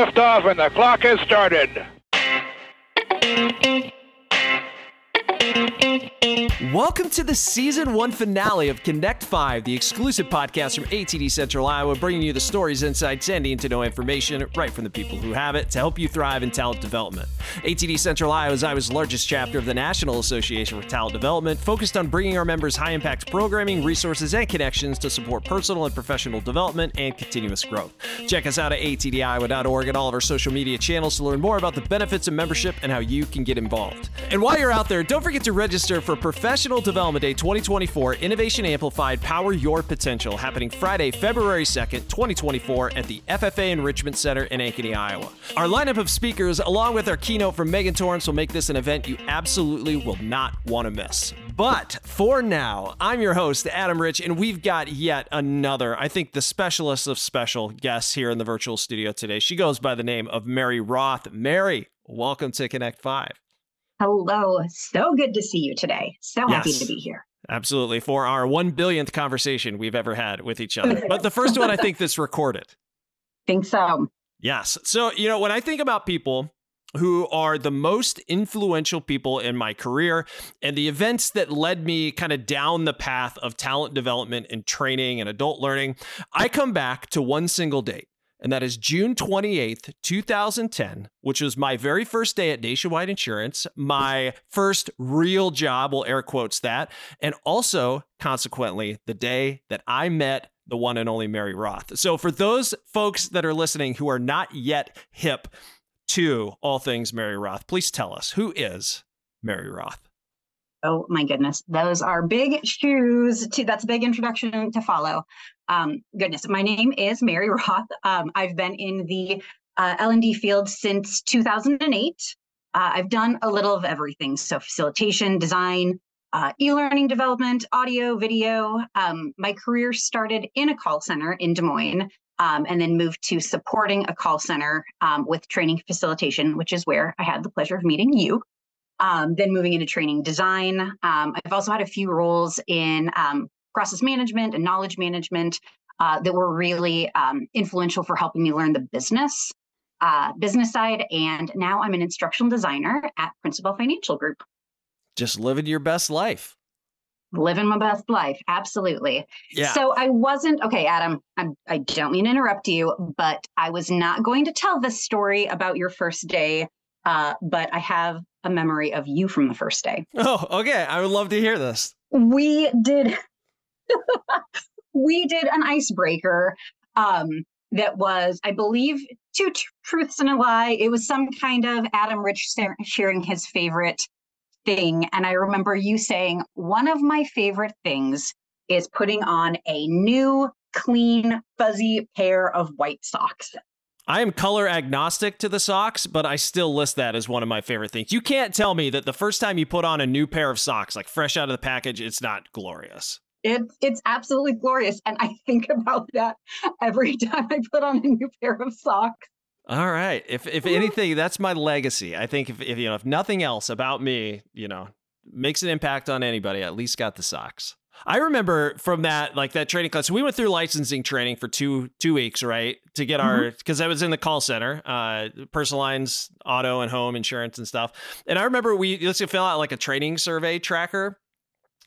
Liftoff and the clock has started. Welcome to the season one finale of Connect 5, the exclusive podcast from ATD Central Iowa, bringing you the stories, insights, and to know information right from the people who have it to help you thrive in talent development. ATD Central Iowa is Iowa's largest chapter of the National Association for Talent Development, focused on bringing our members high impact programming, resources, and connections to support personal and professional development and continuous growth. Check us out at atdiowa.org and all of our social media channels to learn more about the benefits of membership and how you can get involved. And while you're out there, don't forget to register for Professional Development Day 2024 Innovation Amplified Power Your Potential, happening Friday, February 2nd, 2024, at the FFA Enrichment Center in Ankeny, Iowa. Our lineup of speakers, along with our keynote from Megan Torrance, will make this an event you absolutely will not want to miss. But for now, I'm your host, Adam Rich, and we've got yet another, I think, the specialist of special guests here in the virtual studio today. She goes by the name of Mary Roth. Mary, welcome to Connect 5. Hello. So good to see you today. So happy to be here. Absolutely. For our one billionth conversation we've ever had with each other. But the first one I think that's recorded. Think so. Yes. So, you know, when I think about people who are the most influential people in my career and the events that led me kind of down the path of talent development and training and adult learning, I come back to one single date and that is June 28th, 2010, which was my very first day at Nationwide Insurance, my first real job, we'll air quotes that, and also, consequently, the day that I met the one and only Mary Roth. So, for those folks that are listening who are not yet hip to all things Mary Roth, please tell us who is Mary Roth? Oh my goodness, those are big shoes. To that's a big introduction to follow. Um, goodness, my name is Mary Roth. Um, I've been in the uh, L&D field since 2008. Uh, I've done a little of everything, so facilitation, design, uh, e-learning development, audio, video. Um, my career started in a call center in Des Moines, um, and then moved to supporting a call center um, with training facilitation, which is where I had the pleasure of meeting you. Um, then moving into training design. Um, I've also had a few roles in um, process management and knowledge management uh, that were really um, influential for helping me learn the business uh, business side. And now I'm an instructional designer at Principal Financial Group. Just living your best life. Living my best life, absolutely. Yeah. So I wasn't okay, Adam. I'm, I don't mean to interrupt you, but I was not going to tell this story about your first day. Uh, but I have a memory of you from the first day. Oh, okay. I would love to hear this. We did we did an icebreaker um, that was, I believe, two truths and a lie. It was some kind of Adam Rich sharing his favorite thing. And I remember you saying, one of my favorite things is putting on a new, clean, fuzzy pair of white socks. I am color agnostic to the socks, but I still list that as one of my favorite things. You can't tell me that the first time you put on a new pair of socks, like fresh out of the package, it's not glorious. It's it's absolutely glorious, and I think about that every time I put on a new pair of socks. All right. If if anything, that's my legacy. I think if, if you know if nothing else about me, you know, makes an impact on anybody, I at least got the socks. I remember from that like that training class. We went through licensing training for two two weeks, right, to get our because mm-hmm. I was in the call center, uh, personal lines, auto and home insurance and stuff. And I remember we let's fill out like a training survey tracker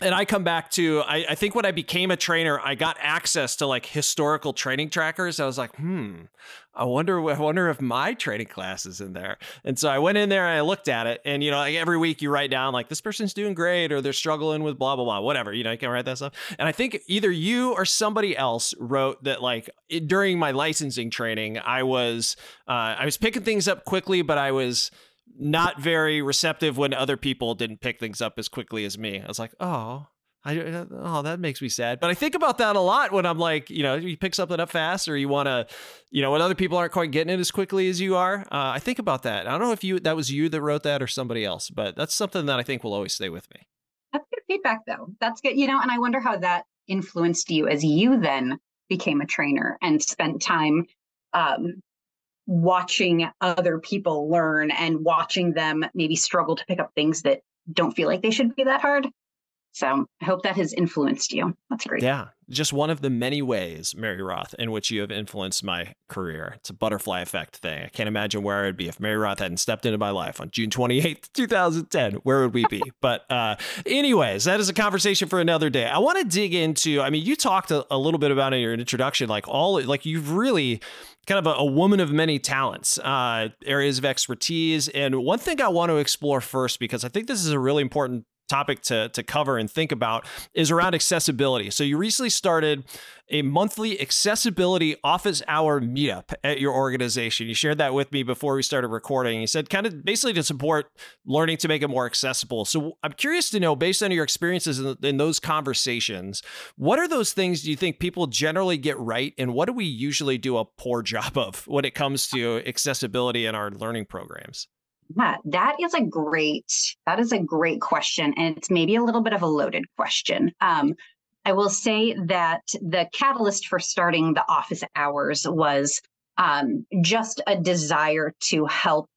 and I come back to I, I, think when I became a trainer, I got access to like historical training trackers. I was like, hmm, I wonder I wonder if my training class is in there. And so I went in there and I looked at it. And you know, like every week you write down like this person's doing great or they're struggling with blah blah blah, whatever. You know, you can write that stuff. And I think either you or somebody else wrote that like during my licensing training, I was uh, I was picking things up quickly, but I was not very receptive when other people didn't pick things up as quickly as me. I was like, oh, I oh that makes me sad. But I think about that a lot when I'm like, you know, you pick something up fast or you want to, you know, when other people aren't quite getting it as quickly as you are. Uh, I think about that. I don't know if you that was you that wrote that or somebody else, but that's something that I think will always stay with me. That's good feedback, though. That's good, you know. And I wonder how that influenced you as you then became a trainer and spent time um, watching other people learn and watching them maybe struggle to pick up things that don't feel like they should be that hard. So I hope that has influenced you. That's great. Yeah. just one of the many ways, Mary Roth, in which you have influenced my career. It's a butterfly effect thing. I can't imagine where I'd be if Mary Roth hadn't stepped into my life on June 28th, 2010. Where would we be? but, uh, anyways, that is a conversation for another day. I want to dig into, I mean, you talked a, a little bit about in your introduction, like all, like you've really kind of a, a, woman of many talents, uh, areas of expertise. And one thing I want to explore first, because I think this is a really important topic to, to cover and think about is around accessibility. So you recently started a monthly accessibility office hour meetup at your organization. You shared that with me before we started recording. You said kind of basically to support learning to make it more accessible. So I'm curious to know, based on your experiences in, in those conversations, what are those things do you think people generally get right, and what do we usually do a poor job of when it comes to accessibility in our learning programs? Yeah, that is a great that is a great question, and it's maybe a little bit of a loaded question. Um, I will say that the catalyst for starting the office hours was um, just a desire to help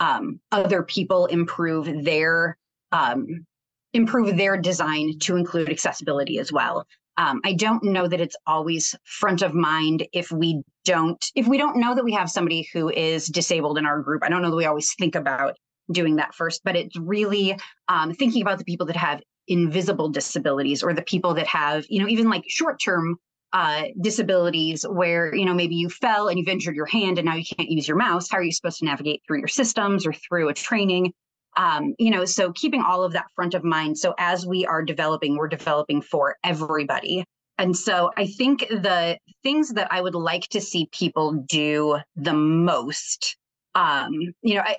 um, other people improve their um, improve their design to include accessibility as well. Um, I don't know that it's always front of mind if we don't if we don't know that we have somebody who is disabled in our group. I don't know that we always think about doing that first, but it's really um, thinking about the people that have invisible disabilities or the people that have you know even like short term uh, disabilities where you know maybe you fell and you've injured your hand and now you can't use your mouse. How are you supposed to navigate through your systems or through a training? um, you know so keeping all of that front of mind so as we are developing we're developing for everybody and so i think the things that i would like to see people do the most um, you know I,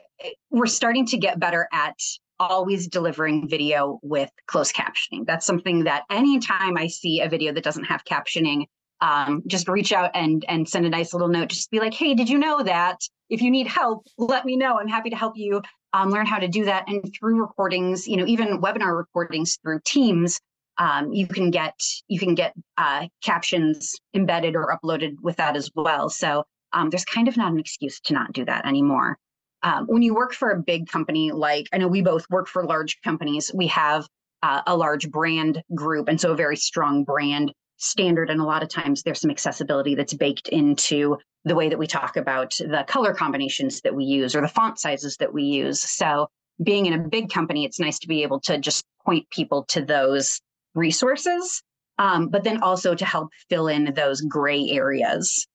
we're starting to get better at always delivering video with closed captioning. That's something that anytime i see a video that doesn't have captioning um, just reach out and and send a nice little note. Just be like hey did you know that? If you need help let me know. I'm happy to help you um, learn how to do that. And through recordings, you know, even webinar recordings through Teams, um, you can get you can get uh, captions embedded or uploaded with that as well. So um, there's kind of not an excuse to not do that anymore. Um, when you work for a big company, like I know we both work for large companies, we have uh, a large brand group, and so a very strong brand standard. And a lot of times there's some accessibility that's baked into the way that we talk about the color combinations that we use or the font sizes that we use. So, being in a big company, it's nice to be able to just point people to those resources, um, but then also to help fill in those gray areas,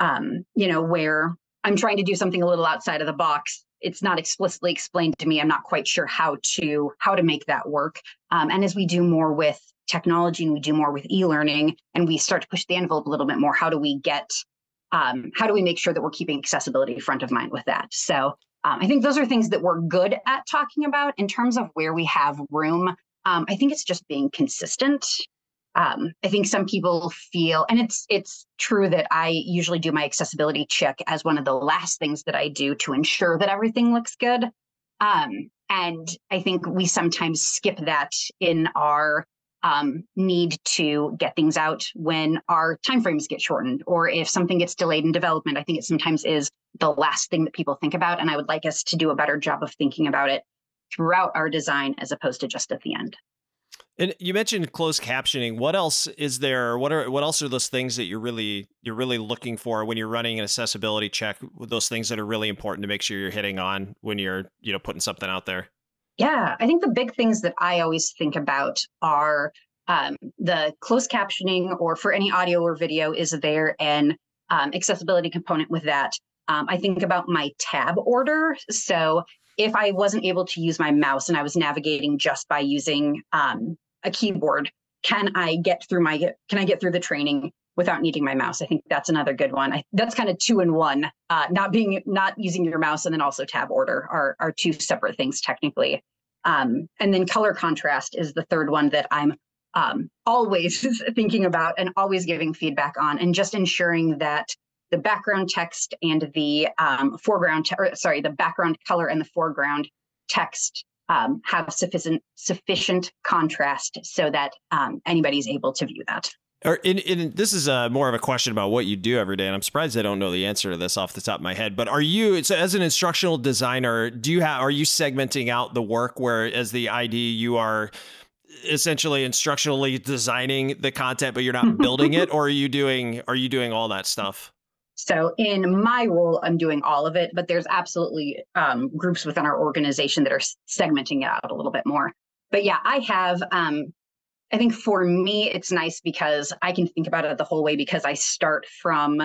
um, you know, where I'm trying to do something a little outside of the box. It's not explicitly explained to me. I'm not quite sure how to how to make that work. Um, and as we do more with technology and we do more with e-learning and we start to push the envelope a little bit more, how do we get um, how do we make sure that we're keeping accessibility front of mind with that? So um, I think those are things that we're good at talking about in terms of where we have room. Um, I think it's just being consistent. Um, I think some people feel, and it's it's true that I usually do my accessibility check as one of the last things that I do to ensure that everything looks good. Um, and I think we sometimes skip that in our um, need to get things out when our timeframes get shortened or if something gets delayed in development i think it sometimes is the last thing that people think about and i would like us to do a better job of thinking about it throughout our design as opposed to just at the end. And you mentioned closed captioning. What else is there? What are what else are those things that you're really you're really looking for when you're running an accessibility check? Those things that are really important to make sure you're hitting on when you're you know putting something out there? Yeah, I think the big things that I always think about are um, the closed captioning, or for any audio or video, is there an um, accessibility component with that? Um, I think about my tab order. So if I wasn't able to use my mouse and I was navigating just by using um, a keyboard, can I get through my can I get through the training without needing my mouse. I think that's another good one. I, that's kind of two in one. Uh, not being not using your mouse and then also tab order are are two separate things technically. Um, and then color contrast is the third one that I'm um, always thinking about and always giving feedback on, and just ensuring that the background text and the um, foreground, te- or, sorry, the background color and the foreground text um, have sufficient sufficient contrast so that um, anybody's able to view that. Or in, in, this is a, more of a question about what you do every day, and I'm surprised I don't know the answer to this off the top of my head. But are you, as an instructional designer, do you have are you segmenting out the work where, as the ID, you are essentially instructionally designing the content, but you're not building it, or are you doing are you doing all that stuff? So in my role, I'm doing all of it, but there's absolutely um, groups within our organization that are segmenting it out a little bit more. But yeah, I have. Um, I think for me, it's nice because I can think about it the whole way because I start from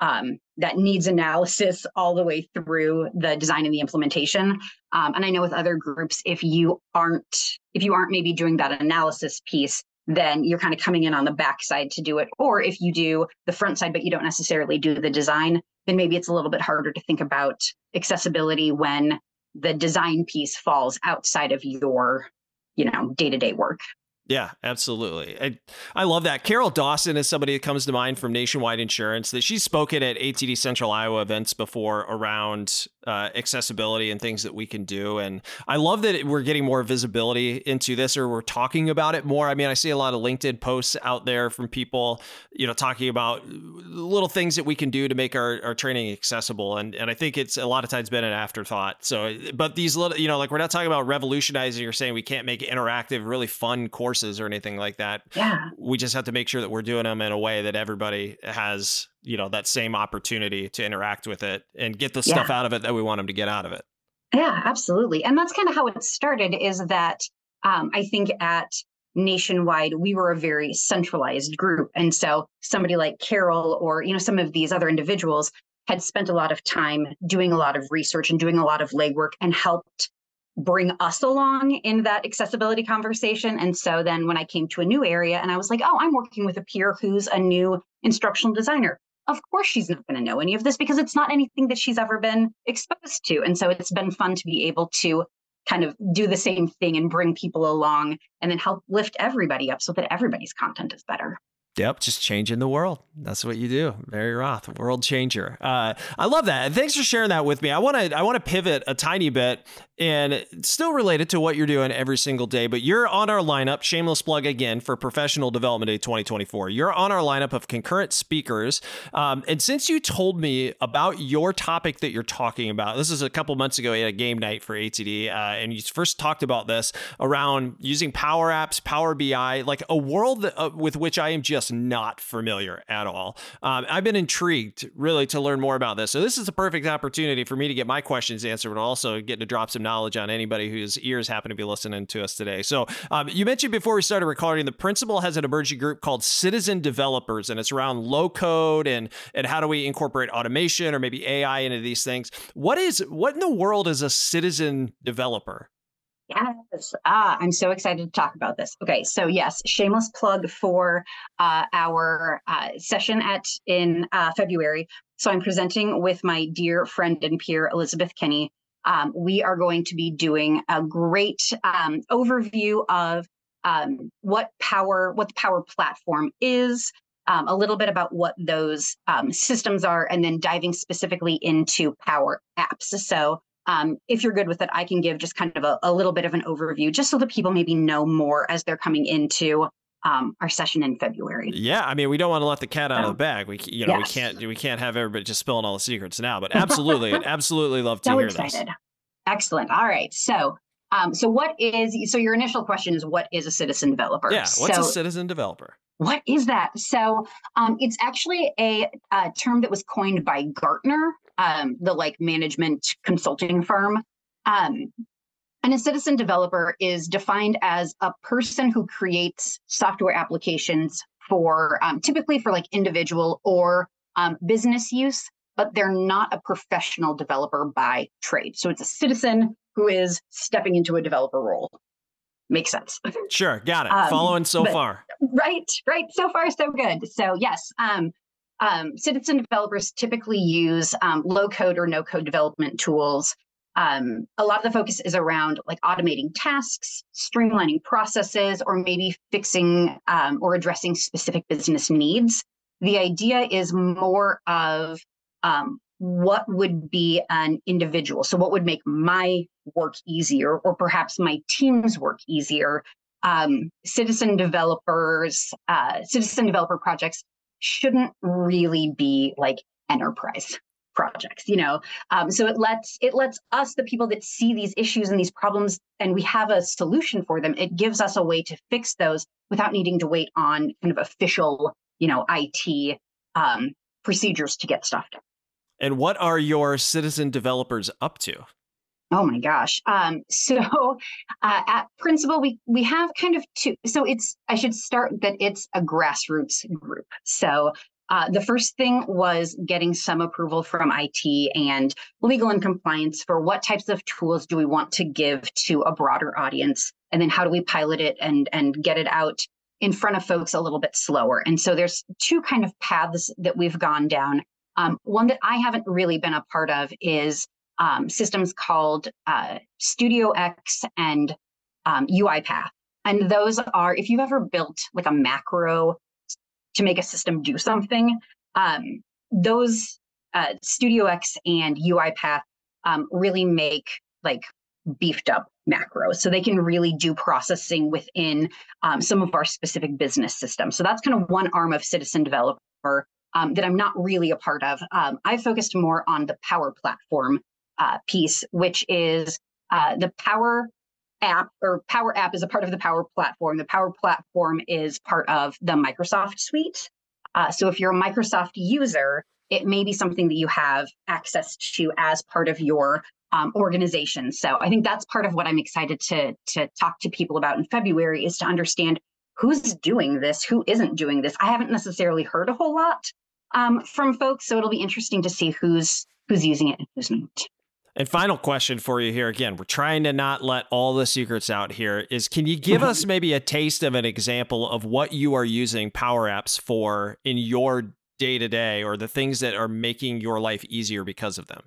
um, that needs analysis all the way through the design and the implementation. Um, and I know with other groups, if you aren't if you aren't maybe doing that analysis piece, then you're kind of coming in on the backside to do it. Or if you do the front side, but you don't necessarily do the design, then maybe it's a little bit harder to think about accessibility when the design piece falls outside of your, you know, day-to-day work. Yeah, absolutely. I, I love that. Carol Dawson is somebody that comes to mind from Nationwide Insurance. That she's spoken at ATD Central Iowa events before around uh, accessibility and things that we can do. And I love that we're getting more visibility into this, or we're talking about it more. I mean, I see a lot of LinkedIn posts out there from people, you know, talking about little things that we can do to make our, our training accessible. And and I think it's a lot of times been an afterthought. So, but these little, you know, like we're not talking about revolutionizing or saying we can't make interactive, really fun courses courses or anything like that. Yeah. We just have to make sure that we're doing them in a way that everybody has, you know, that same opportunity to interact with it and get the yeah. stuff out of it that we want them to get out of it. Yeah, absolutely. And that's kind of how it started is that um, I think at nationwide we were a very centralized group and so somebody like carol or you know some of these other individuals had spent a lot of time doing a lot of research and doing a lot of legwork and helped bring us along in that accessibility conversation. And so then when I came to a new area and I was like, oh, I'm working with a peer who's a new instructional designer. Of course, she's not going to know any of this because it's not anything that she's ever been exposed to. And so it's been fun to be able to kind of do the same thing and bring people along and then help lift everybody up so that everybody's content is better. Yep, just changing the world. That's what you do, Mary Roth, world changer. Uh, I love that. And thanks for sharing that with me. I want to I want to pivot a tiny bit and still related to what you're doing every single day, but you're on our lineup, shameless plug again for Professional Development Day 2024. You're on our lineup of concurrent speakers. Um, and since you told me about your topic that you're talking about, this is a couple months ago at a game night for ATD, uh, and you first talked about this around using Power Apps, Power BI, like a world that, uh, with which I am just not familiar at all. Um, I've been intrigued really to learn more about this. So this is a perfect opportunity for me to get my questions answered, but also get to drop some knowledge on anybody whose ears happen to be listening to us today. So, um, you mentioned before we started recording, the principal has an emerging group called Citizen Developers, and it's around low code and and how do we incorporate automation or maybe AI into these things. What is what in the world is a citizen developer? Yes. Ah, I'm so excited to talk about this. Okay, so yes, shameless plug for uh, our uh, session at in uh, February. So I'm presenting with my dear friend and peer Elizabeth Kenny, um, we are going to be doing a great um, overview of um, what power, what the power platform is, um, a little bit about what those um, systems are, and then diving specifically into power apps. So um, if you're good with it, I can give just kind of a, a, little bit of an overview, just so that people maybe know more as they're coming into um, our session in February. Yeah, I mean, we don't want to let the cat out of the bag. We, you know, yes. we can't we can't have everybody just spilling all the secrets now. But absolutely, absolutely love to so hear excited. this. Excellent. All right. So, um, so what is so your initial question is what is a citizen developer? Yeah. What's so, a citizen developer? What is that? So, um, it's actually a, a, term that was coined by Gartner, um, the like management consulting firm. And a citizen developer is defined as a person who creates software applications for um, typically for like individual or um, business use, but they're not a professional developer by trade. So it's a citizen who is stepping into a developer role. Makes sense. Sure, got it. Um, Following so but, far. Right, right. So far, so good. So yes, um, um, citizen developers typically use um, low code or no code development tools um, a lot of the focus is around like automating tasks, streamlining processes, or maybe fixing um, or addressing specific business needs. The idea is more of um, what would be an individual. So, what would make my work easier, or perhaps my team's work easier? Um, citizen developers, uh, citizen developer projects shouldn't really be like enterprise projects you know um, so it lets it lets us the people that see these issues and these problems and we have a solution for them it gives us a way to fix those without needing to wait on kind of official you know it um, procedures to get stuff done and what are your citizen developers up to Oh my gosh. Um, so uh, at Principal, we we have kind of two. So it's I should start that it's a grassroots group. So uh, the first thing was getting some approval from IT and legal and compliance for what types of tools do we want to give to a broader audience, and then how do we pilot it and and get it out in front of folks a little bit slower. And so there's two kind of paths that we've gone down. Um, one that I haven't really been a part of is um, systems called uh, Studio X and um, UiPath. And those are, if you've ever built like a macro to make a system do something, um, those uh, Studio X and UiPath um, really make like beefed up macros. So they can really do processing within um, some of our specific business systems. So that's kind of one arm of citizen developer um, that I'm not really a part of. Um, I focused more on the Power Platform uh, piece, which is uh, the Power app or Power App is a part of the Power Platform. The Power Platform is part of the Microsoft suite. Uh, so if you're a Microsoft user, it may be something that you have access to as part of your um, organization. So I think that's part of what I'm excited to to talk to people about in February is to understand who's doing this, who isn't doing this. I haven't necessarily heard a whole lot um, from folks, so it'll be interesting to see who's who's using it and who's not. And final question for you here again, we're trying to not let all the secrets out here is can you give us maybe a taste of an example of what you are using Power Apps for in your day to day or the things that are making your life easier because of them?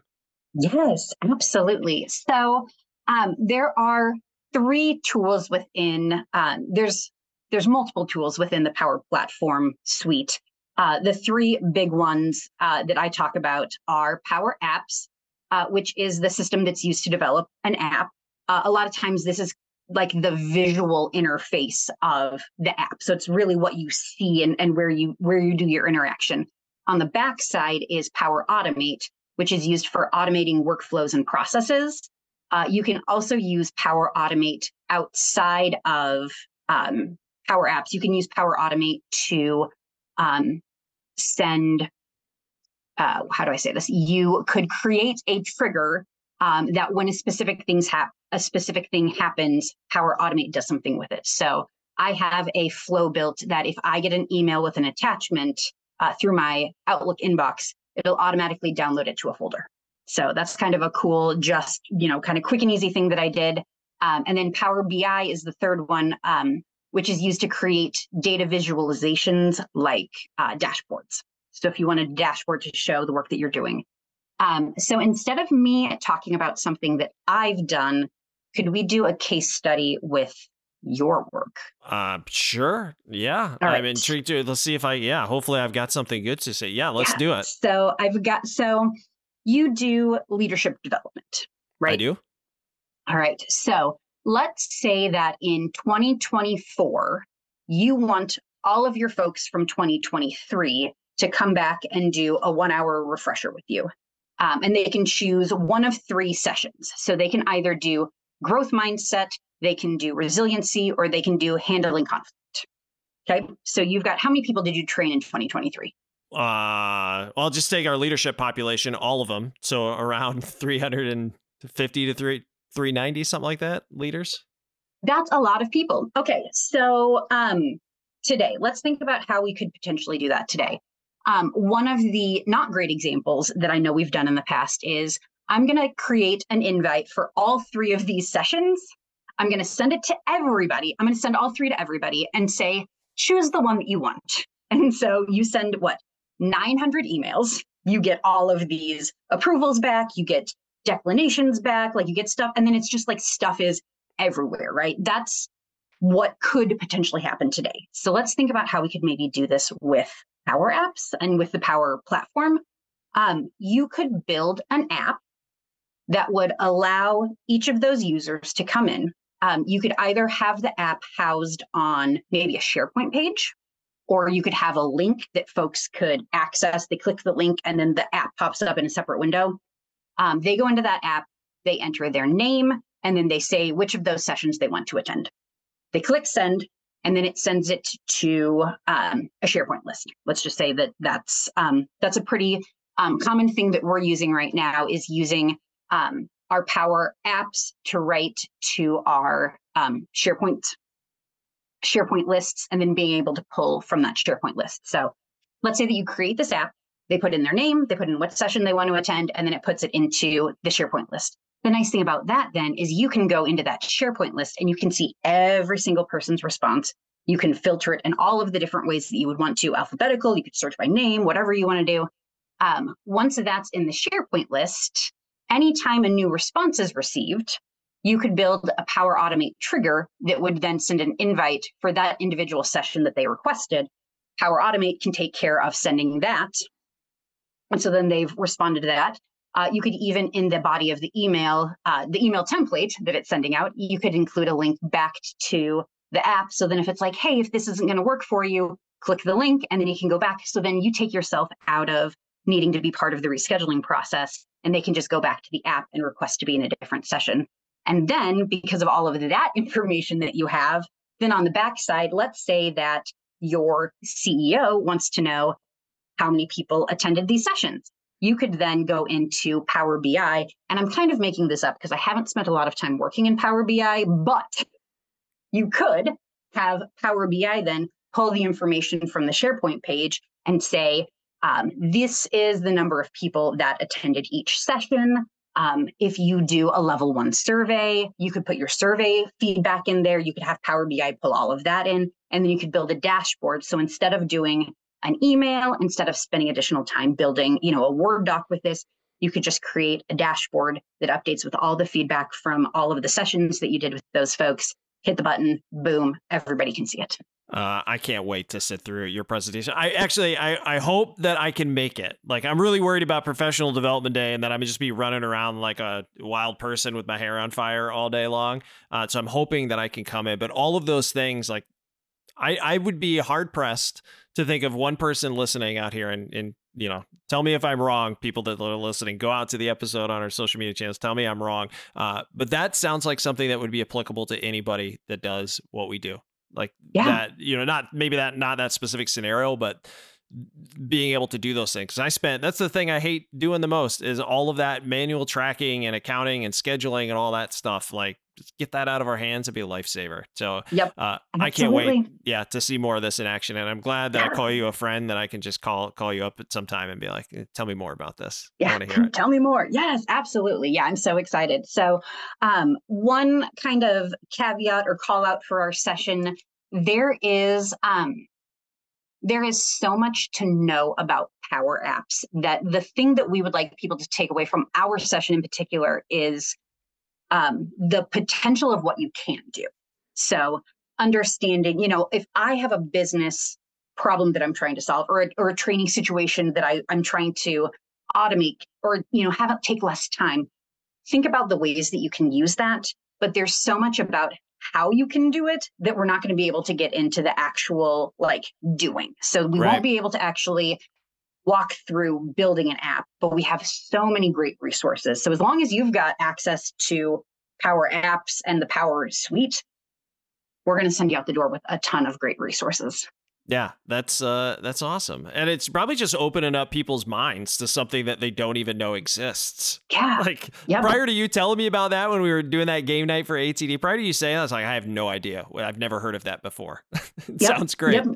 Yes, absolutely. So um, there are three tools within um, there's there's multiple tools within the Power Platform suite. Uh, the three big ones uh, that I talk about are Power Apps, uh, which is the system that's used to develop an app. Uh, a lot of times, this is like the visual interface of the app. So it's really what you see and, and where you where you do your interaction. On the back side is Power Automate, which is used for automating workflows and processes. Uh, you can also use Power Automate outside of um, Power Apps. You can use Power Automate to um, send uh, how do I say this? You could create a trigger um, that when a specific things hap- a specific thing happens, Power Automate does something with it. So I have a flow built that if I get an email with an attachment uh, through my Outlook inbox, it'll automatically download it to a folder. So that's kind of a cool, just you know, kind of quick and easy thing that I did. Um, and then Power BI is the third one, um, which is used to create data visualizations like uh, dashboards. So if you want a dashboard to show the work that you're doing. Um, so instead of me talking about something that I've done, could we do a case study with your work? Uh, sure. Yeah. Right. I'm intrigued to let's see if I yeah, hopefully I've got something good to say. Yeah, let's yeah. do it. So I've got so you do leadership development, right? I do. All right. So let's say that in 2024, you want all of your folks from 2023 to come back and do a one hour refresher with you. Um, and they can choose one of three sessions. So they can either do growth mindset, they can do resiliency, or they can do handling conflict. Okay. So you've got how many people did you train in 2023? Uh, I'll just take our leadership population, all of them. So around 350 to 3, 390, something like that, leaders. That's a lot of people. Okay. So um, today, let's think about how we could potentially do that today. Um, one of the not great examples that I know we've done in the past is I'm going to create an invite for all three of these sessions. I'm going to send it to everybody. I'm going to send all three to everybody and say, choose the one that you want. And so you send what? 900 emails. You get all of these approvals back. You get declinations back. Like you get stuff. And then it's just like stuff is everywhere, right? That's what could potentially happen today. So let's think about how we could maybe do this with Power Apps and with the Power Platform, um, you could build an app that would allow each of those users to come in. Um, you could either have the app housed on maybe a SharePoint page, or you could have a link that folks could access. They click the link and then the app pops up in a separate window. Um, they go into that app, they enter their name, and then they say which of those sessions they want to attend. They click send, and then it sends it to um, a SharePoint list. Let's just say that that's um, that's a pretty um, common thing that we're using right now is using um, our Power apps to write to our um, SharePoint SharePoint lists and then being able to pull from that SharePoint list. So let's say that you create this app, they put in their name, they put in what session they want to attend, and then it puts it into the SharePoint list. The nice thing about that then is you can go into that SharePoint list and you can see every single person's response. You can filter it in all of the different ways that you would want to alphabetical, you could search by name, whatever you want to do. Um, once that's in the SharePoint list, anytime a new response is received, you could build a Power Automate trigger that would then send an invite for that individual session that they requested. Power Automate can take care of sending that. And so then they've responded to that. Uh, you could even, in the body of the email, uh, the email template that it's sending out, you could include a link back to the app. So then if it's like, hey, if this isn't going to work for you, click the link and then you can go back. So then you take yourself out of needing to be part of the rescheduling process and they can just go back to the app and request to be in a different session. And then, because of all of that information that you have, then on the backside, let's say that your CEO wants to know how many people attended these sessions. You could then go into Power BI, and I'm kind of making this up because I haven't spent a lot of time working in Power BI, but you could have Power BI then pull the information from the SharePoint page and say, um, this is the number of people that attended each session. Um, if you do a level one survey, you could put your survey feedback in there. You could have Power BI pull all of that in, and then you could build a dashboard. So instead of doing an email, instead of spending additional time building, you know, a Word doc with this, you could just create a dashboard that updates with all the feedback from all of the sessions that you did with those folks. Hit the button, boom, everybody can see it. Uh, I can't wait to sit through your presentation. I actually, I, I hope that I can make it. Like, I'm really worried about professional development day and that I'm just be running around like a wild person with my hair on fire all day long. Uh, so I'm hoping that I can come in. But all of those things, like, I, I would be hard pressed to think of one person listening out here and, and you know, tell me if I'm wrong. People that are listening, go out to the episode on our social media channels. Tell me I'm wrong. Uh, but that sounds like something that would be applicable to anybody that does what we do like yeah. that you know not maybe that not that specific scenario but being able to do those things. I spent that's the thing I hate doing the most is all of that manual tracking and accounting and scheduling and all that stuff. Like get that out of our hands and be a lifesaver. So yep. Uh, I can't wait yeah to see more of this in action. And I'm glad that yeah. I call you a friend that I can just call call you up at some time and be like, eh, tell me more about this. Yeah. Tell me more. Yes, absolutely. Yeah, I'm so excited. So um, one kind of caveat or call out for our session there is um, there is so much to know about power apps that the thing that we would like people to take away from our session in particular is um, the potential of what you can do so understanding you know if i have a business problem that i'm trying to solve or a, or a training situation that I, i'm trying to automate or you know have it take less time think about the ways that you can use that but there's so much about how you can do it that we're not going to be able to get into the actual like doing. So we right. won't be able to actually walk through building an app, but we have so many great resources. So as long as you've got access to Power Apps and the Power Suite, we're going to send you out the door with a ton of great resources. Yeah, that's uh that's awesome. And it's probably just opening up people's minds to something that they don't even know exists. Yeah. Like yep. prior to you telling me about that when we were doing that game night for ATD, prior to you saying that, I was like, I have no idea. I've never heard of that before. yep. Sounds great. Yep.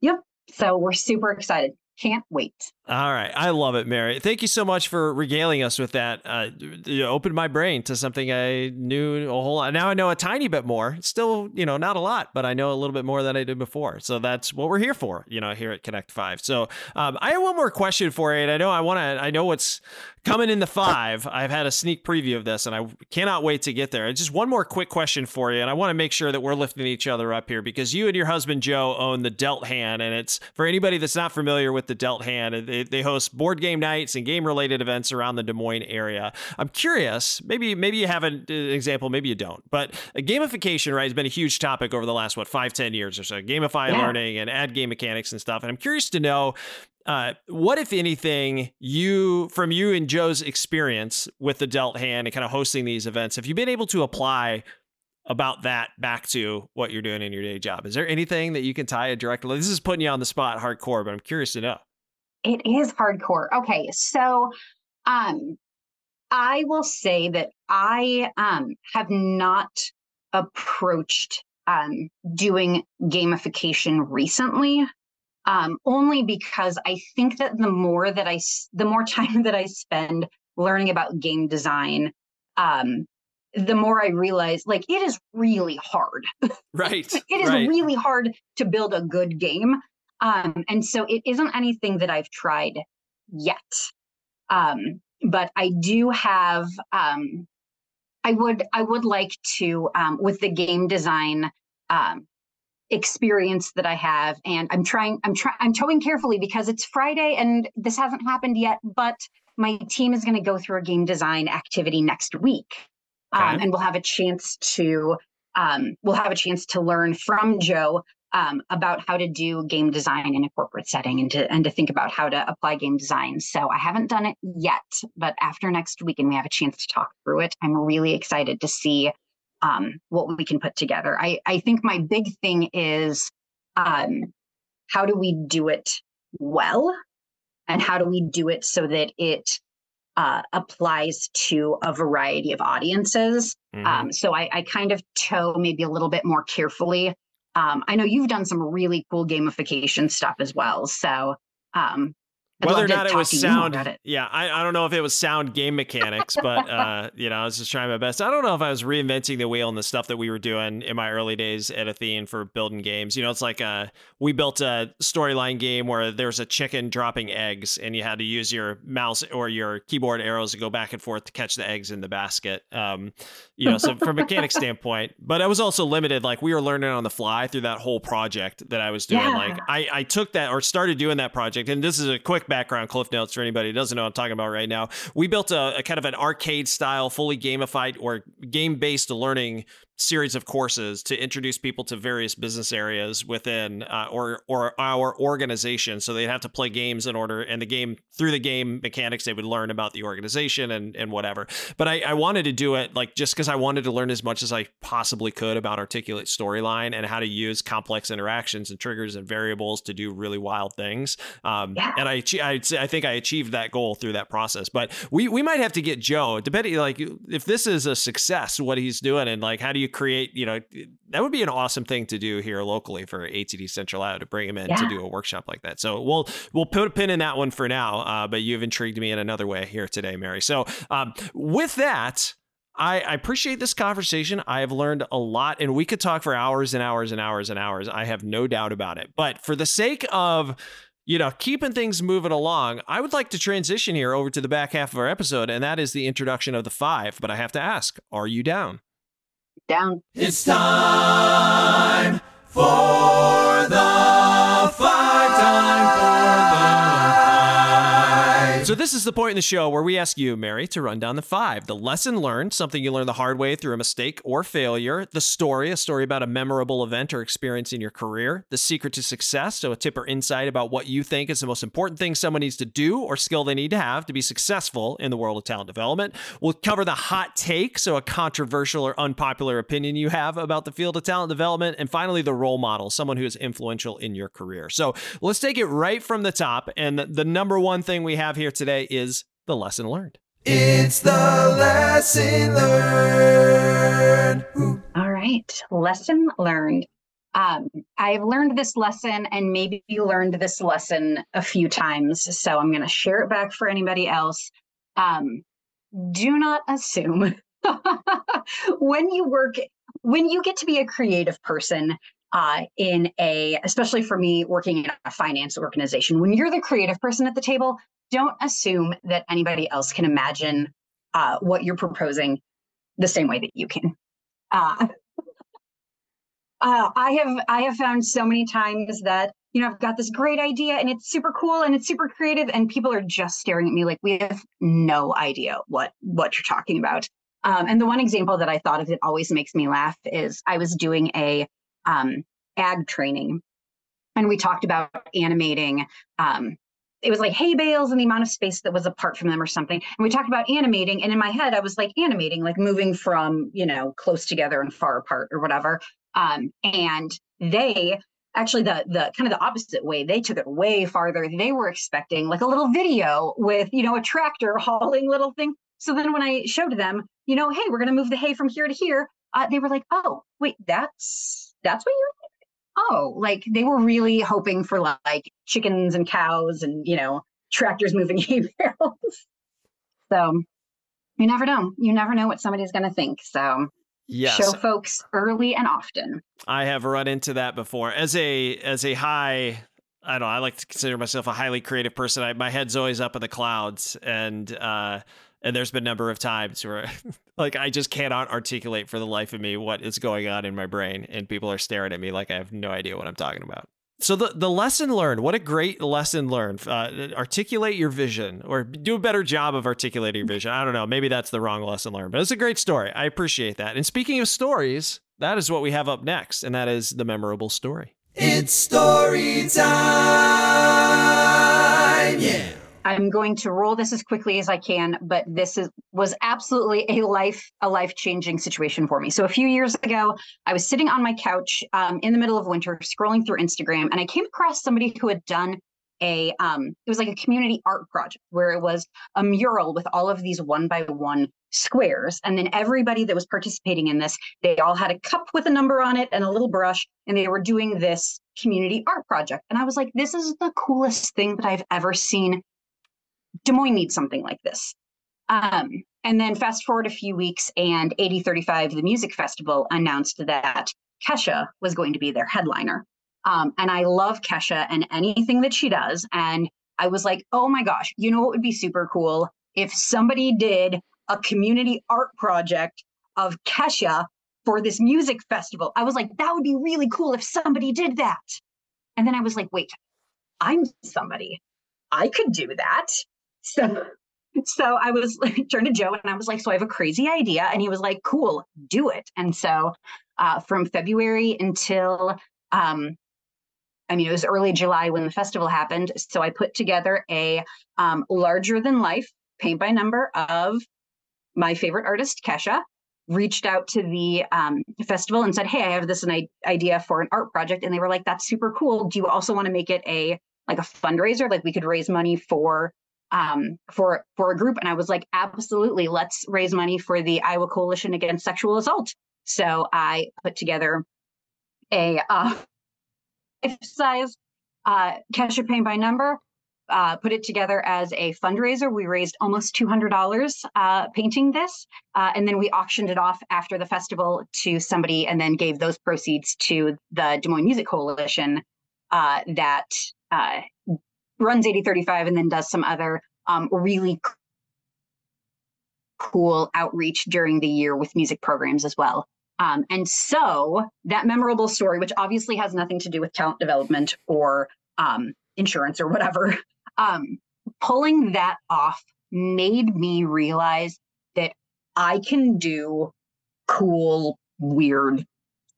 Yep. So we're super excited. Can't wait. All right. I love it, Mary. Thank you so much for regaling us with that. Uh, you opened my brain to something I knew a whole lot. Now I know a tiny bit more. Still, you know, not a lot, but I know a little bit more than I did before. So that's what we're here for, you know, here at Connect Five. So um, I have one more question for you. And I know I want to, I know what's coming in the five. I've had a sneak preview of this and I cannot wait to get there. Just one more quick question for you. And I want to make sure that we're lifting each other up here because you and your husband, Joe, own the Dealt Hand. And it's for anybody that's not familiar with the Dealt Hand, They they host board game nights and game related events around the Des Moines area. I'm curious, maybe maybe you have an example, maybe you don't, but gamification right has been a huge topic over the last what five ten years or so. Gamify yeah. learning and add game mechanics and stuff. And I'm curious to know uh, what, if anything, you from you and Joe's experience with the dealt hand and kind of hosting these events, have you been able to apply about that back to what you're doing in your day job? Is there anything that you can tie a direct? This is putting you on the spot, hardcore, but I'm curious to know. It is hardcore. Okay, so um, I will say that I um have not approached um doing gamification recently um, only because I think that the more that I, the more time that I spend learning about game design, um, the more I realize like it is really hard. Right. it is right. really hard to build a good game. Um, and so it isn't anything that I've tried yet. Um, but I do have um, I would I would like to um, with the game design um, experience that I have. And I'm trying, I'm trying, I'm towing carefully because it's Friday and this hasn't happened yet, but my team is going to go through a game design activity next week. Okay. Um, and we'll have a chance to, um, we'll have a chance to learn from Joe um, about how to do game design in a corporate setting and to and to think about how to apply game design. So I haven't done it yet, but after next week and we have a chance to talk through it, I'm really excited to see um, what we can put together. I, I think my big thing is um, how do we do it well? And how do we do it so that it uh, applies to a variety of audiences? Mm-hmm. Um, so I, I kind of toe maybe a little bit more carefully. Um, I know you've done some really cool gamification stuff as well. So um, Whether or not it was sound, it. yeah, I, I don't know if it was sound game mechanics, but uh, you know, I was just trying my best. I don't know if I was reinventing the wheel and the stuff that we were doing in my early days at Athene for building games. You know, it's like uh, we built a storyline game where there's a chicken dropping eggs, and you had to use your mouse or your keyboard arrows to go back and forth to catch the eggs in the basket. Um, you know, so from a mechanic standpoint, but I was also limited. Like we were learning on the fly through that whole project that I was doing. Yeah. Like I, I took that or started doing that project, and this is a quick background cliff notes for anybody who doesn't know what I'm talking about right now. We built a, a kind of an arcade style, fully gamified or game based learning series of courses to introduce people to various business areas within uh, or or our organization. So they'd have to play games in order, and the game through the game mechanics, they would learn about the organization and and whatever. But I, I wanted to do it like just because I wanted to learn as much as I possibly could about articulate storyline and how to use complex interactions and triggers and variables to do really wild things. Um, yeah. And I I I think I achieved that goal through that process. But we we might have to get Joe depending like if this is a success, what he's doing, and like how do you create, you know, that would be an awesome thing to do here locally for ATD Central Iowa to bring him in yeah. to do a workshop like that. So we'll we'll put a pin in that one for now. Uh, but you've intrigued me in another way here today, Mary. So um, with that. I, I, appreciate this conversation. I have learned a lot, and we could talk for hours and hours and hours and hours. I have no doubt about it. But for the sake of you know, keeping things moving along, I would like to transition here over to the back half of our episode, and that is the introduction of the five. But I have to ask, are you down? Down. It's time so this is the point in the show where we ask you, Mary, to run down the five. The lesson learned, something you learned the hard way through a mistake or failure. The story, a story about a memorable event or experience in your career. The secret to success, so a tip or insight about what you think is the most important thing someone needs to do or skill they need to have to be successful in the world of talent development. We'll cover the hot take, so a controversial or unpopular opinion you have about the field of talent development. And finally, the role model, someone who is influential in your career. So let's take it right from the top. And the number one thing we have here today is the lesson learned. It's the lesson learned. Ooh. All right, lesson learned. Um, I've learned this lesson and maybe you learned this lesson a few times. So I'm going to share it back for anybody else. Um, do not assume when you work, when you get to be a creative person, uh, in a, especially for me working in a finance organization, when you're the creative person at the table, don't assume that anybody else can imagine uh, what you're proposing the same way that you can. Uh, uh, I have I have found so many times that you know, I've got this great idea and it's super cool and it's super creative. And people are just staring at me like we have no idea what what you're talking about. Um, and the one example that I thought of that always makes me laugh is I was doing a um, ag training, and we talked about animating. Um, it was like hay bales and the amount of space that was apart from them or something. And we talked about animating, and in my head, I was like animating, like moving from you know close together and far apart or whatever. Um, and they actually the the kind of the opposite way they took it way farther they were expecting like a little video with you know a tractor hauling little thing so then when i showed them you know hey we're going to move the hay from here to here uh, they were like oh wait that's that's what you're oh like they were really hoping for like chickens and cows and you know tractors moving hay bales so you never know you never know what somebody's going to think so Yes. show folks early and often. I have run into that before. As a as a high I don't know, I like to consider myself a highly creative person. I, my head's always up in the clouds and uh and there's been a number of times where like I just cannot articulate for the life of me what is going on in my brain and people are staring at me like I have no idea what I'm talking about. So the the lesson learned, what a great lesson learned. Uh, articulate your vision, or do a better job of articulating your vision. I don't know, maybe that's the wrong lesson learned, but it's a great story. I appreciate that. And speaking of stories, that is what we have up next, and that is the memorable story. It's story time. I'm going to roll this as quickly as I can, but this is was absolutely a life a life changing situation for me. So a few years ago, I was sitting on my couch um, in the middle of winter, scrolling through Instagram, and I came across somebody who had done a um, it was like a community art project where it was a mural with all of these one by one squares, and then everybody that was participating in this, they all had a cup with a number on it and a little brush, and they were doing this community art project. And I was like, this is the coolest thing that I've ever seen Des Moines needs something like this. Um, and then fast forward a few weeks, and 8035, the music festival, announced that Kesha was going to be their headliner. Um, and I love Kesha and anything that she does. And I was like, oh my gosh, you know what would be super cool? If somebody did a community art project of Kesha for this music festival. I was like, that would be really cool if somebody did that. And then I was like, wait, I'm somebody. I could do that. So so I was turned to Joe and I was like, so I have a crazy idea. And he was like, cool, do it. And so uh, from February until, um, I mean, it was early July when the festival happened. So I put together a um, larger than life paint by number of my favorite artist, Kesha, reached out to the um, festival and said, hey, I have this an idea for an art project. And they were like, that's super cool. Do you also want to make it a like a fundraiser? Like we could raise money for um, for for a group, and I was like, absolutely, let's raise money for the Iowa Coalition Against Sexual Assault. So I put together a uh, size uh, paint by number, uh, put it together as a fundraiser. We raised almost $200 uh, painting this. Uh, and then we auctioned it off after the festival to somebody and then gave those proceeds to the Des Moines Music Coalition uh, that uh, runs 8035 and then does some other um, really cool outreach during the year with music programs as well. Um, and so that memorable story, which obviously has nothing to do with talent development or um, insurance or whatever, um, pulling that off made me realize that I can do cool, weird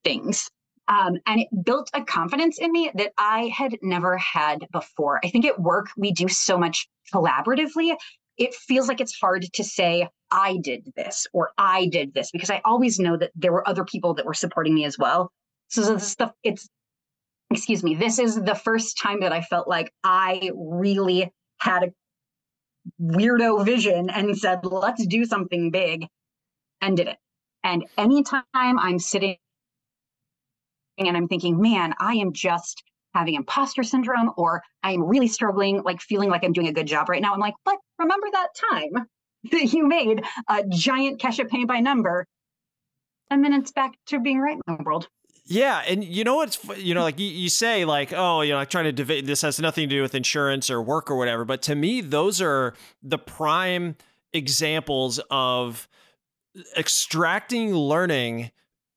things. Um, and it built a confidence in me that I had never had before. I think at work, we do so much collaboratively. It feels like it's hard to say, I did this or I did this because I always know that there were other people that were supporting me as well. So this stuff, it's, excuse me, this is the first time that I felt like I really had a weirdo vision and said, let's do something big and did it. And anytime I'm sitting and I'm thinking, man, I am just having imposter syndrome or I am really struggling, like feeling like I'm doing a good job right now. I'm like, but remember that time that you made a giant Kesha paint by number? And then it's back to being right in the world. Yeah, and you know what's you know like you, you say like oh you know like trying to debate this has nothing to do with insurance or work or whatever, but to me those are the prime examples of extracting learning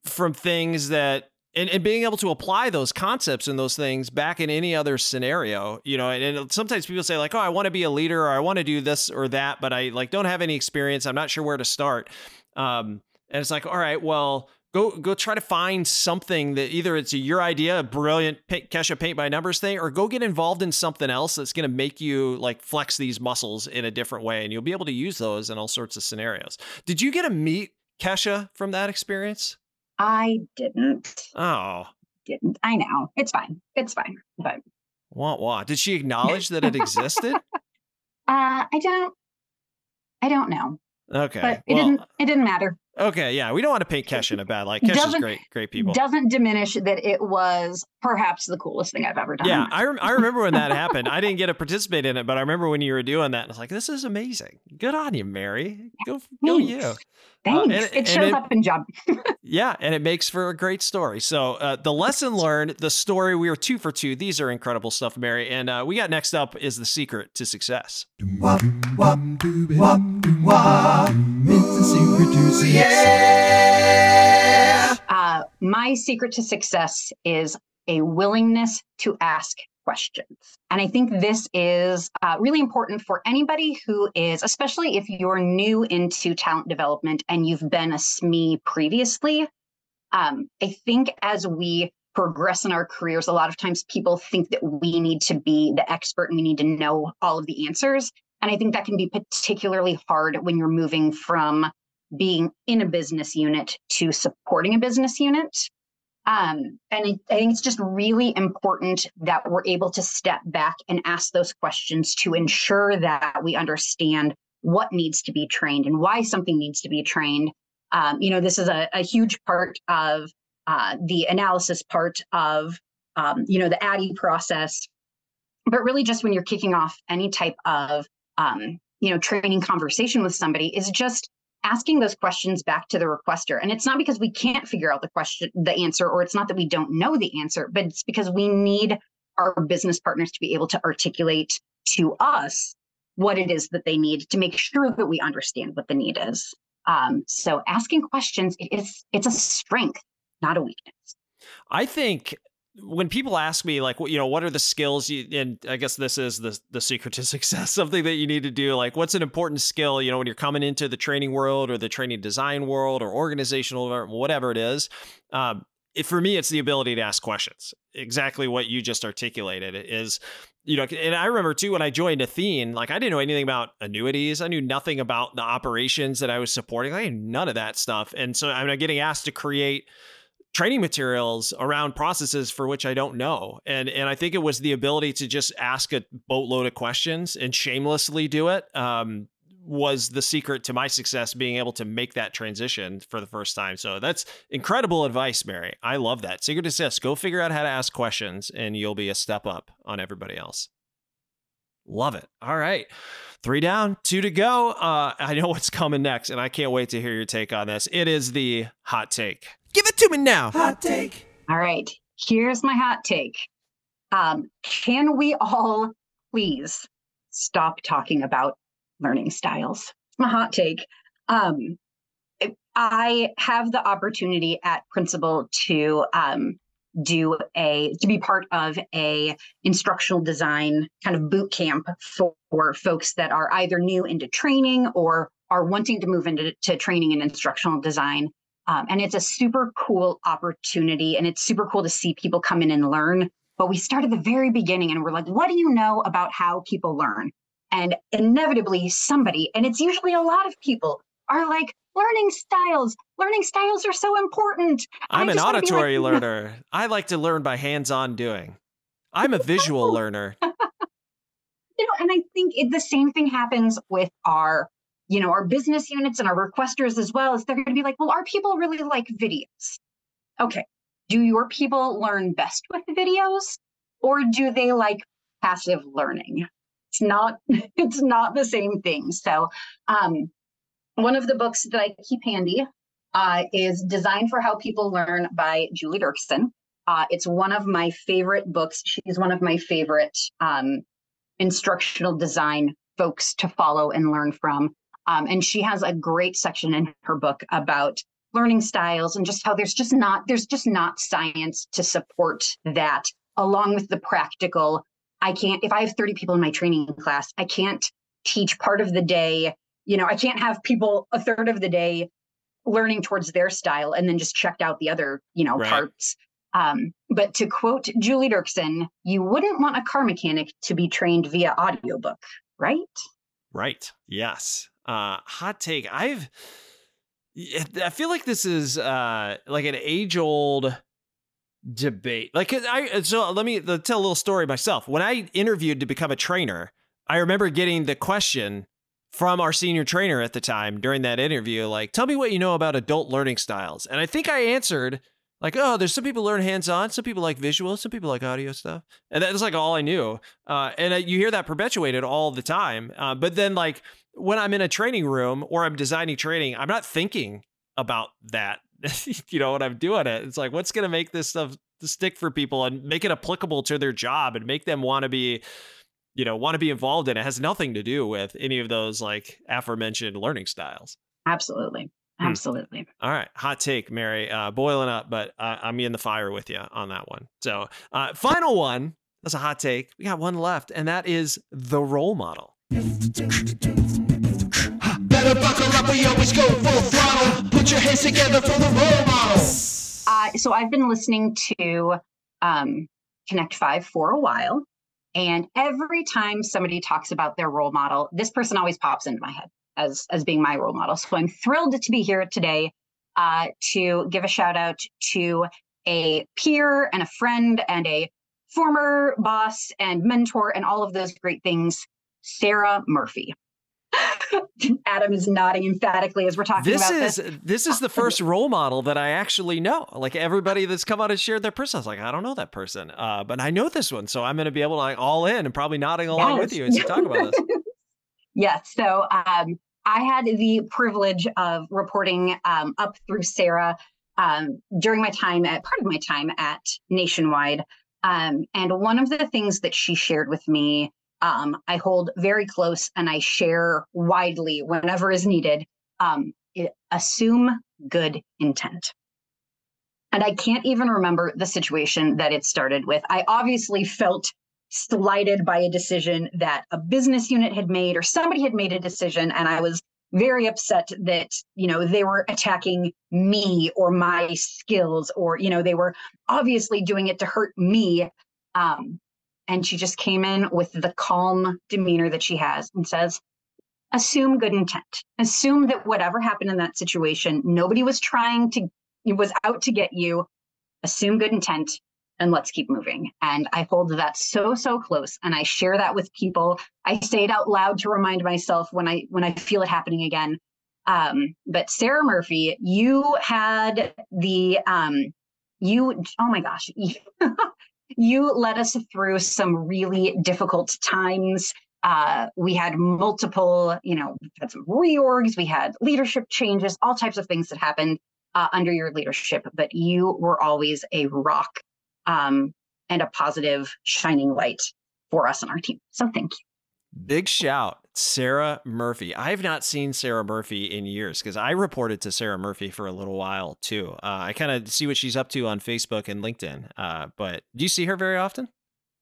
from things that and, and being able to apply those concepts and those things back in any other scenario, you know, and, and sometimes people say like, oh, I want to be a leader or I want to do this or that, but I like don't have any experience. I'm not sure where to start. Um, and it's like, all right, well, go go try to find something that either it's your idea, a brilliant paint, Kesha paint by numbers thing, or go get involved in something else that's going to make you like flex these muscles in a different way, and you'll be able to use those in all sorts of scenarios. Did you get to meet Kesha from that experience? I didn't. Oh, Didn't. I know. It's fine. It's fine. But wah wah. Did she acknowledge that it existed? uh I don't I don't know. Okay. But it well, didn't it didn't matter. Okay. Yeah, we don't want to paint Kesha in a bad light. Kesha's Doesn't- great, great people. It doesn't diminish that it was perhaps the coolest thing I've ever done. Yeah, I, rem- I remember when that happened. I didn't get to participate in it, but I remember when you were doing that. I was like, "This is amazing. Good on you, Mary. Go, go Thanks. you." Thanks. and- it and shows it- up in job. Yeah, and it makes for a great story. So uh, the lesson learned, the story. We were two for two. These are incredible stuff, Mary. And uh, we got next up is the secret to success. It's a secret to success. Uh, my secret to success is a willingness to ask questions. And I think this is uh, really important for anybody who is, especially if you're new into talent development and you've been a SME previously. Um, I think as we progress in our careers, a lot of times people think that we need to be the expert and we need to know all of the answers. And I think that can be particularly hard when you're moving from being in a business unit to supporting a business unit. Um, and I, I think it's just really important that we're able to step back and ask those questions to ensure that we understand what needs to be trained and why something needs to be trained. Um, you know, this is a, a huge part of uh, the analysis part of, um, you know, the ADDIE process. But really, just when you're kicking off any type of, um, you know, training conversation with somebody, is just asking those questions back to the requester. And it's not because we can't figure out the question the answer or it's not that we don't know the answer but it's because we need our business partners to be able to articulate to us what it is that they need to make sure that we understand what the need is. Um, so asking questions it is it's a strength not a weakness. I think when people ask me like you know what are the skills you and I guess this is the the secret to success something that you need to do like what's an important skill you know when you're coming into the training world or the training design world or organizational or whatever it is um, it, for me it's the ability to ask questions. Exactly what you just articulated is you know and I remember too when I joined Athene like I didn't know anything about annuities. I knew nothing about the operations that I was supporting. I knew none of that stuff. And so I'm getting asked to create training materials around processes for which I don't know. And and I think it was the ability to just ask a boatload of questions and shamelessly do it um, was the secret to my success being able to make that transition for the first time. So that's incredible advice, Mary. I love that. Secret to success, go figure out how to ask questions and you'll be a step up on everybody else. Love it. All right. Three down, two to go. Uh, I know what's coming next, and I can't wait to hear your take on this. It is the hot take. Give it to me now. Hot take. all right here's my hot take um, can we all please stop talking about learning styles it's my hot take um, I have the opportunity at Principal to um, do a to be part of a instructional design kind of boot camp for, for folks that are either new into training or are wanting to move into to training and instructional design. Um, and it's a super cool opportunity, and it's super cool to see people come in and learn. But we start at the very beginning, and we're like, "What do you know about how people learn?" And inevitably, somebody, and it's usually a lot of people, are like, learning styles. Learning styles are so important. I'm an just like, auditory learner. I like to learn by hands on doing. I'm a visual learner. You know, and I think it, the same thing happens with our, you know, our business units and our requesters as well. Is they're going to be like, well, our people really like videos. Okay, do your people learn best with videos, or do they like passive learning? It's not. It's not the same thing. So, um, one of the books that I keep handy uh, is Design for How People Learn by Julie Dirksen. Uh, it's one of my favorite books. She's one of my favorite um, instructional design folks to follow and learn from. Um, and she has a great section in her book about learning styles and just how there's just not there's just not science to support that along with the practical i can't if i have 30 people in my training class i can't teach part of the day you know i can't have people a third of the day learning towards their style and then just checked out the other you know Right. parts um, but to quote julie dirksen you wouldn't want a car mechanic to be trained via audiobook right Right. Yes. Uh, hot take. I've. I feel like this is uh like an age old debate. Like I so let me uh, tell a little story myself. When I interviewed to become a trainer, I remember getting the question from our senior trainer at the time during that interview, like, "Tell me what you know about adult learning styles." And I think I answered like, "Oh, there's some people learn hands-on, some people like visual, some people like audio stuff," and that's like all I knew. Uh, and uh, you hear that perpetuated all the time. Uh, but then, like, when I'm in a training room or I'm designing training, I'm not thinking about that. you know, when I'm doing it, it's like, what's going to make this stuff stick for people and make it applicable to their job and make them want to be, you know, want to be involved in it. it has nothing to do with any of those like aforementioned learning styles. absolutely Hmm. absolutely All right, hot take, Mary. Uh, boiling up, but uh, I'm in the fire with you on that one. So, uh, final one. That's a hot take. We got one left, and that is the role model. Buckle up, we always go full throttle. Put your hands together for the role model. Uh, so I've been listening to um, Connect Five for a while, and every time somebody talks about their role model, this person always pops into my head as as being my role model. So I'm thrilled to be here today uh, to give a shout out to a peer and a friend and a former boss and mentor and all of those great things, Sarah Murphy. Adam is nodding emphatically as we're talking This about is this. this is the first role model that I actually know. Like everybody that's come out and shared their person, I was like, I don't know that person, uh, but I know this one, so I'm going to be able to like all in and probably nodding along with you as you talk about this. Yes. So um, I had the privilege of reporting um, up through Sarah um, during my time at part of my time at Nationwide. Um, and one of the things that she shared with me, um, I hold very close and I share widely whenever is needed. Um, assume good intent. And I can't even remember the situation that it started with. I obviously felt slighted by a decision that a business unit had made or somebody had made a decision and i was very upset that you know they were attacking me or my skills or you know they were obviously doing it to hurt me um, and she just came in with the calm demeanor that she has and says assume good intent assume that whatever happened in that situation nobody was trying to was out to get you assume good intent and let's keep moving. And I hold that so so close, and I share that with people. I say it out loud to remind myself when I when I feel it happening again. Um, but Sarah Murphy, you had the um, you oh my gosh, you led us through some really difficult times. Uh, we had multiple, you know, we had some reorgs, we had leadership changes, all types of things that happened uh, under your leadership. But you were always a rock um, and a positive shining light for us and our team. So thank you. Big shout, Sarah Murphy. I have not seen Sarah Murphy in years because I reported to Sarah Murphy for a little while too. Uh, I kind of see what she's up to on Facebook and LinkedIn. Uh, but do you see her very often?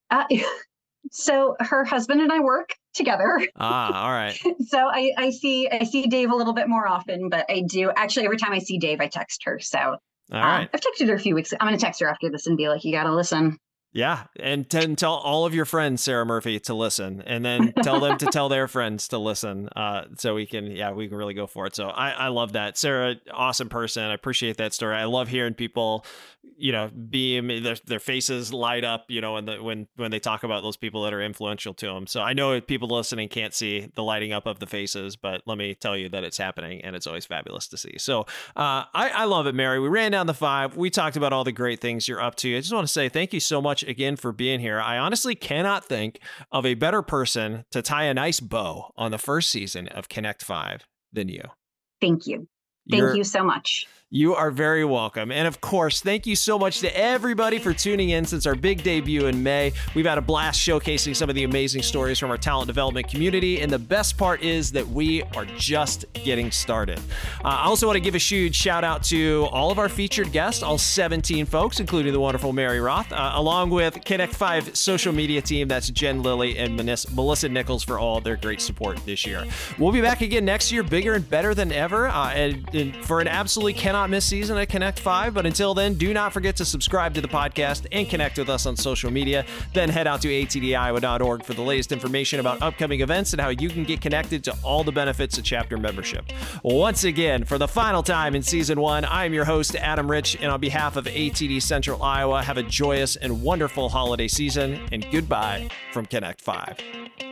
Uh, so her husband and I work together. Ah, all right. So I, I see I see Dave a little bit more often, but I do actually every time I see Dave, I text her. So All um. I've texted her a few weeks. I'm gonna text her after this and be like, you gotta listen. Yeah, and tell all of your friends Sarah Murphy to listen, and then tell them to tell their friends to listen, uh, so we can, yeah, we can really go for it. So I, I love that, Sarah, awesome person. I appreciate that story. I love hearing people, you know, beam their their faces light up, you know, when the when when they talk about those people that are influential to them. So I know people listening can't see the lighting up of the faces, but let me tell you that it's happening, and it's always fabulous to see. So uh, I, I love it, Mary. We ran down the five. We talked about all the great things you're up to. I just want to say thank you so much again for being here. I honestly cannot think of a better person to tie a nice bow on the first season of Connect Five than you. Thank you. Thank You're- you so much. You are very welcome. And of course, thank you so much to everybody for tuning in since our big debut in May. We've had a blast showcasing some of the amazing stories from our talent development community. And the best part is that we are just getting started. Uh, I also want to give a huge shout out to all of our featured guests, all 17 folks, including the wonderful Mary Roth, uh, along with Connect 5 social media team. That's Jen Lilly and Melissa Nichols for all their great support this year. We'll be back again next year, bigger and better than ever, uh, and, and for an absolutely cannot miss season at Connect 5. But until then, do not forget to subscribe to the podcast and connect with us on social media. Then head out to atdiowa.org for the latest information about upcoming events and how you can get connected to all the benefits of chapter membership. Once again, for the final time in season one, I am your host, Adam Rich, and on behalf of ATD Central Iowa, have a joyous and wonderful holiday season, and goodbye from Connect 5.